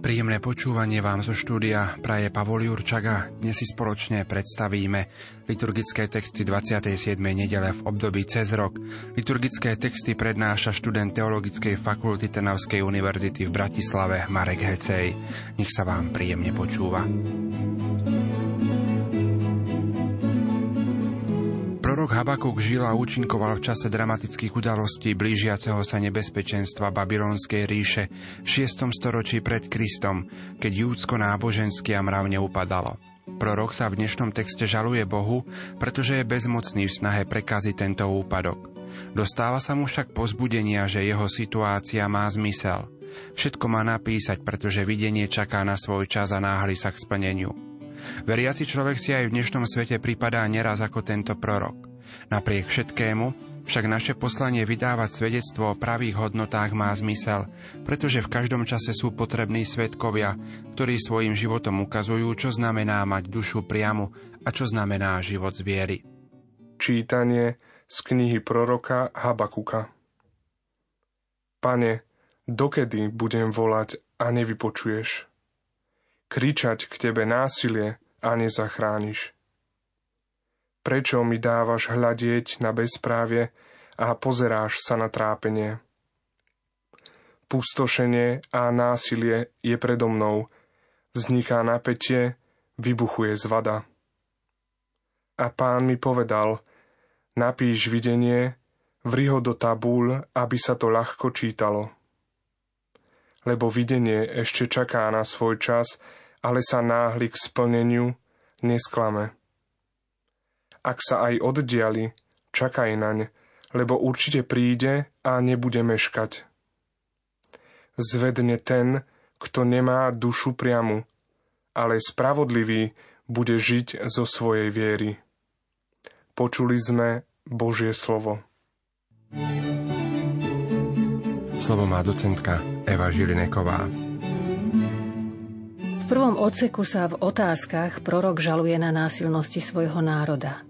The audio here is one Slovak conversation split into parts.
Príjemné počúvanie vám zo štúdia praje Pavol Jurčaga. Dnes si spoločne predstavíme liturgické texty 27. nedele v období cez rok. Liturgické texty prednáša študent Teologickej fakulty Trnavskej univerzity v Bratislave Marek Hecej. Nech sa vám príjemne počúva. Prorok Habakuk žil a účinkoval v čase dramatických udalostí blížiaceho sa nebezpečenstva Babylonskej ríše v 6. storočí pred Kristom, keď júdsko nábožensky a mravne upadalo. Prorok sa v dnešnom texte žaluje Bohu, pretože je bezmocný v snahe prekaziť tento úpadok. Dostáva sa mu však pozbudenia, že jeho situácia má zmysel. Všetko má napísať, pretože videnie čaká na svoj čas a náhli sa k splneniu. Veriaci človek si aj v dnešnom svete pripadá neraz ako tento prorok. Napriek všetkému však naše poslanie vydávať svedectvo o pravých hodnotách má zmysel, pretože v každom čase sú potrební svetkovia, ktorí svojim životom ukazujú, čo znamená mať dušu priamu a čo znamená život z viery. Čítanie z knihy proroka Habakuka Pane, dokedy budem volať a nevypočuješ? Kričať k tebe násilie a nezachrániš. Prečo mi dávaš hľadieť na bezprávie a pozeráš sa na trápenie? Pustošenie a násilie je predo mnou. Vzniká napätie, vybuchuje zvada. A pán mi povedal, napíš videnie, vri ho do tabúľ, aby sa to ľahko čítalo. Lebo videnie ešte čaká na svoj čas, ale sa náhli k splneniu, nesklame. Ak sa aj oddiali, čakaj naň, lebo určite príde a nebude meškať. Zvedne ten, kto nemá dušu priamu, ale spravodlivý bude žiť zo svojej viery. Počuli sme Božie slovo. Slovo má docentka Eva Žilineková. V prvom odseku sa v otázkach prorok žaluje na násilnosti svojho národa.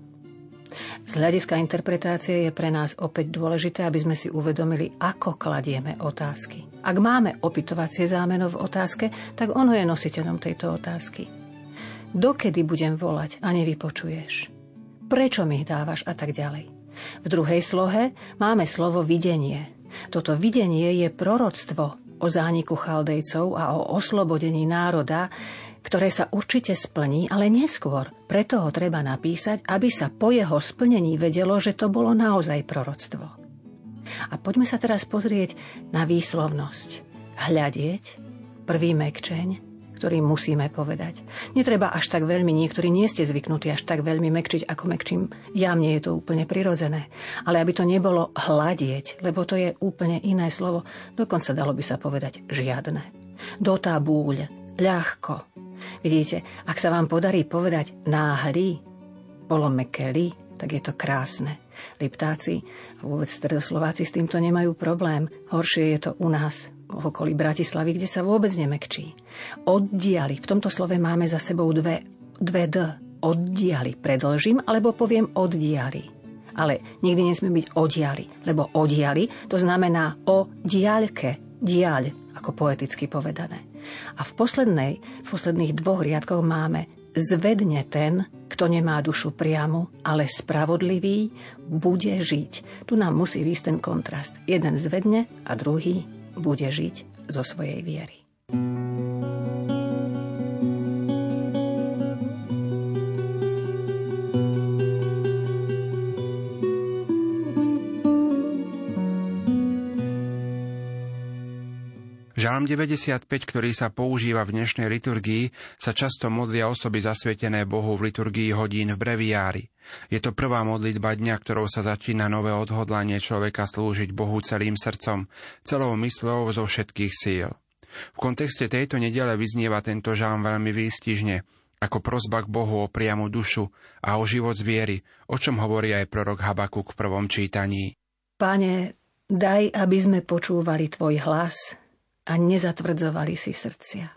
Z hľadiska interpretácie je pre nás opäť dôležité, aby sme si uvedomili, ako kladieme otázky. Ak máme opytovacie zámeno v otázke, tak ono je nositeľom tejto otázky. Dokedy budem volať a nevypočuješ? Prečo mi dávaš a tak ďalej? V druhej slohe máme slovo videnie. Toto videnie je proroctvo o zániku chaldejcov a o oslobodení národa, ktoré sa určite splní, ale neskôr. Preto ho treba napísať, aby sa po jeho splnení vedelo, že to bolo naozaj proroctvo. A poďme sa teraz pozrieť na výslovnosť. Hľadieť, prvý mekčeň, ktorý musíme povedať. Netreba až tak veľmi, niektorí nie ste zvyknutí až tak veľmi mekčiť, ako mekčím ja, mne je to úplne prirodzené. Ale aby to nebolo hľadieť, lebo to je úplne iné slovo, dokonca dalo by sa povedať žiadne. Do búľ, ľahko, Vidíte, ak sa vám podarí povedať náhly, bolo mekeli, tak je to krásne. Liptáci a vôbec stredoslováci s týmto nemajú problém. Horšie je to u nás, v okolí Bratislavy, kde sa vôbec nemekčí. Oddiali. V tomto slove máme za sebou dve, dve D. Oddiali. Predlžím, alebo poviem oddiali. Ale nikdy nesmie byť odiali, lebo odiali to znamená o diaľke, diaľ, ako poeticky povedané. A v, poslednej, v posledných dvoch riadkoch máme zvedne ten, kto nemá dušu priamu, ale spravodlivý, bude žiť. Tu nám musí výsť ten kontrast. Jeden zvedne a druhý bude žiť zo svojej viery. Žalm 95, ktorý sa používa v dnešnej liturgii, sa často modlia osoby zasvetené Bohu v liturgii hodín v breviári. Je to prvá modlitba dňa, ktorou sa začína nové odhodlanie človeka slúžiť Bohu celým srdcom, celou myslou zo všetkých síl. V kontexte tejto nedele vyznieva tento žalm veľmi výstižne, ako prozba k Bohu o priamu dušu a o život z viery, o čom hovorí aj prorok Habakuk v prvom čítaní. Páne, Daj, aby sme počúvali Tvoj hlas a nezatvrdzovali si srdcia.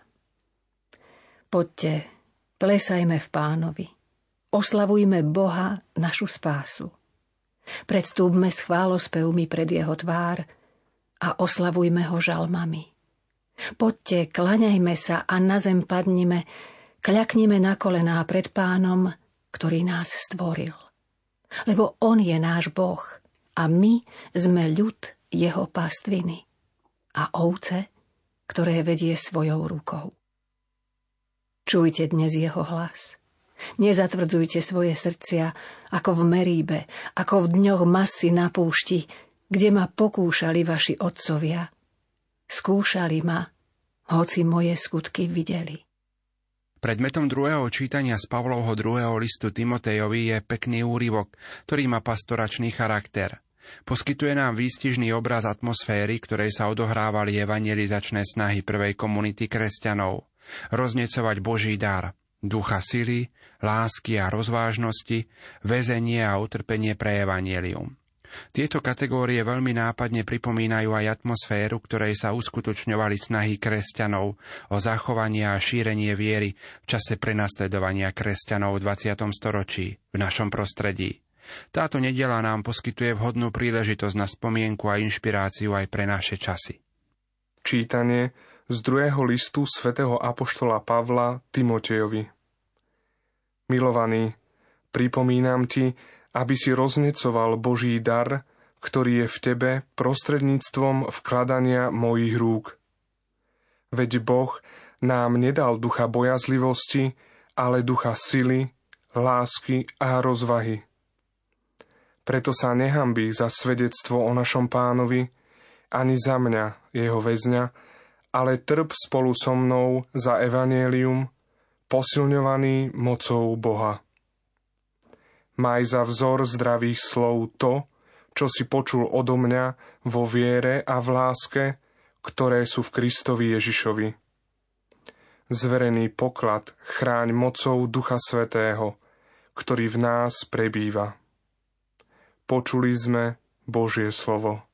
Poďte, plesajme v pánovi. Oslavujme Boha, našu spásu. Predstúpme s chválospevmi pred jeho tvár a oslavujme ho žalmami. Poďte, klaňajme sa a na zem padnime, kľaknime na kolená pred pánom, ktorý nás stvoril. Lebo on je náš Boh a my sme ľud jeho pastviny a ovce, ktoré vedie svojou rukou. Čujte dnes jeho hlas. Nezatvrdzujte svoje srdcia ako v Meríbe, ako v dňoch masy na púšti, kde ma pokúšali vaši otcovia. Skúšali ma, hoci moje skutky videli. Predmetom druhého čítania z Pavlovho druhého listu Timotejovi je pekný úryvok, ktorý má pastoračný charakter. Poskytuje nám výstižný obraz atmosféry, ktorej sa odohrávali evangelizačné snahy prvej komunity kresťanov. Roznecovať Boží dar, ducha sily, lásky a rozvážnosti, väzenie a utrpenie pre evanielium. Tieto kategórie veľmi nápadne pripomínajú aj atmosféru, ktorej sa uskutočňovali snahy kresťanov o zachovanie a šírenie viery v čase prenasledovania kresťanov v 20. storočí v našom prostredí. Táto nedela nám poskytuje vhodnú príležitosť na spomienku a inšpiráciu aj pre naše časy. Čítanie z druhého listu svätého Apoštola Pavla Timotejovi Milovaný, pripomínam ti, aby si roznecoval Boží dar, ktorý je v tebe prostredníctvom vkladania mojich rúk. Veď Boh nám nedal ducha bojazlivosti, ale ducha sily, lásky a rozvahy. Preto sa nehambí za svedectvo o našom pánovi, ani za mňa, jeho väzňa, ale trp spolu so mnou za evanielium, posilňovaný mocou Boha. Maj za vzor zdravých slov to, čo si počul odo mňa vo viere a v láske, ktoré sú v Kristovi Ježišovi. Zverený poklad chráň mocou Ducha Svetého, ktorý v nás prebýva. Počuli sme Božie slovo.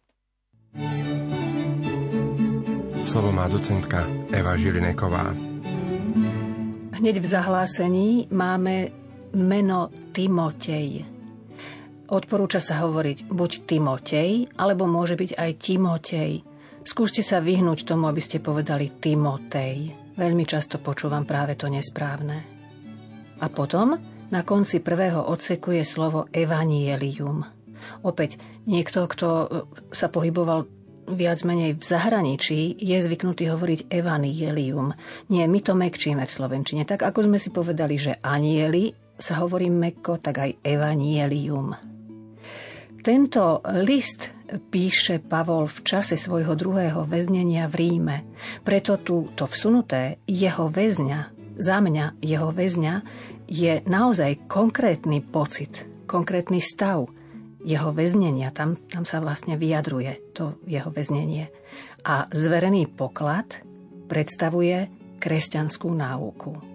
Slovo má docentka Eva Žilineková. Hneď v zahlásení máme meno Timotej. Odporúča sa hovoriť buď Timotej, alebo môže byť aj Timotej. Skúste sa vyhnúť tomu, aby ste povedali Timotej. Veľmi často počúvam práve to nesprávne. A potom na konci prvého odseku je slovo evanielium. Opäť niekto, kto e, sa pohyboval viac menej v zahraničí, je zvyknutý hovoriť evanielium. Nie, my to mekčíme v Slovenčine. Tak ako sme si povedali, že anieli sa hovorí meko, tak aj evanielium. Tento list píše Pavol v čase svojho druhého väznenia v Ríme. Preto tu to vsunuté jeho väzňa, za mňa jeho väzňa, je naozaj konkrétny pocit, konkrétny stav jeho väznenia. Tam, tam sa vlastne vyjadruje to jeho väznenie. A zverený poklad predstavuje kresťanskú náuku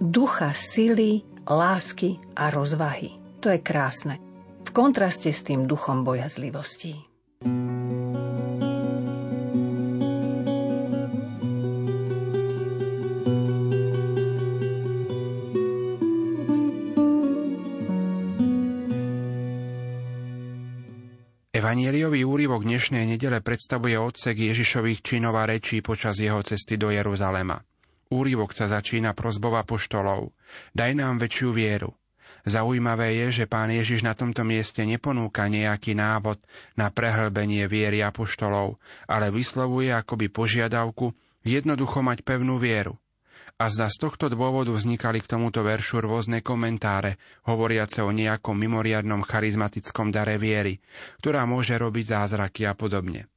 ducha sily, lásky a rozvahy. To je krásne. V kontraste s tým duchom bojazlivosti. Evanieliový úryvok dnešnej nedele predstavuje odsek Ježišových činov a rečí počas jeho cesty do Jeruzalema. Úrivok sa začína prozbou apoštolov. Daj nám väčšiu vieru. Zaujímavé je, že pán Ježiš na tomto mieste neponúka nejaký návod na prehlbenie viery apoštolov, ale vyslovuje akoby požiadavku jednoducho mať pevnú vieru. A zda z tohto dôvodu vznikali k tomuto veršu rôzne komentáre, hovoriace o nejakom mimoriadnom charizmatickom dare viery, ktorá môže robiť zázraky a podobne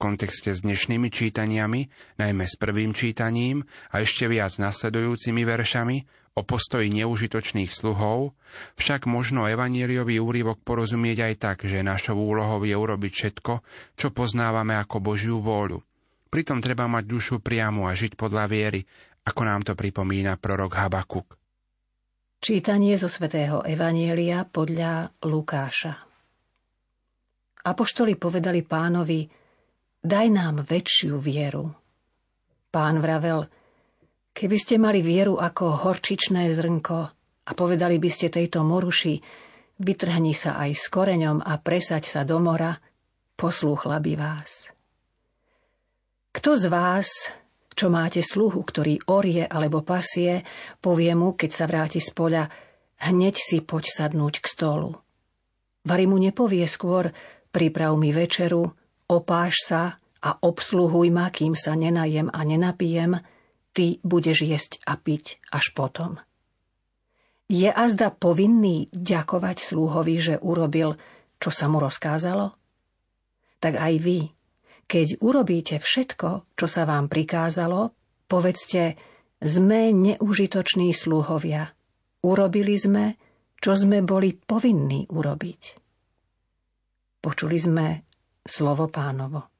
kontexte s dnešnými čítaniami, najmä s prvým čítaním a ešte viac nasledujúcimi veršami o postoji neužitočných sluhov, však možno evanieliový úrivok porozumieť aj tak, že našou úlohou je urobiť všetko, čo poznávame ako Božiu vôľu. Pritom treba mať dušu priamu a žiť podľa viery, ako nám to pripomína prorok Habakuk. Čítanie zo svätého Evanielia podľa Lukáša. Apoštoli povedali pánovi, daj nám väčšiu vieru. Pán vravel, keby ste mali vieru ako horčičné zrnko a povedali by ste tejto moruši, vytrhni sa aj s koreňom a presaď sa do mora, poslúchla by vás. Kto z vás, čo máte sluhu, ktorý orie alebo pasie, povie mu, keď sa vráti z poľa, hneď si poď sadnúť k stolu. Vary mu nepovie skôr, priprav mi večeru, opáš sa a obsluhuj ma, kým sa nenajem a nenapijem, ty budeš jesť a piť až potom. Je azda povinný ďakovať slúhovi, že urobil, čo sa mu rozkázalo? Tak aj vy, keď urobíte všetko, čo sa vám prikázalo, povedzte, sme neužitoční slúhovia. Urobili sme, čo sme boli povinní urobiť. Počuli sme slovo pánovo.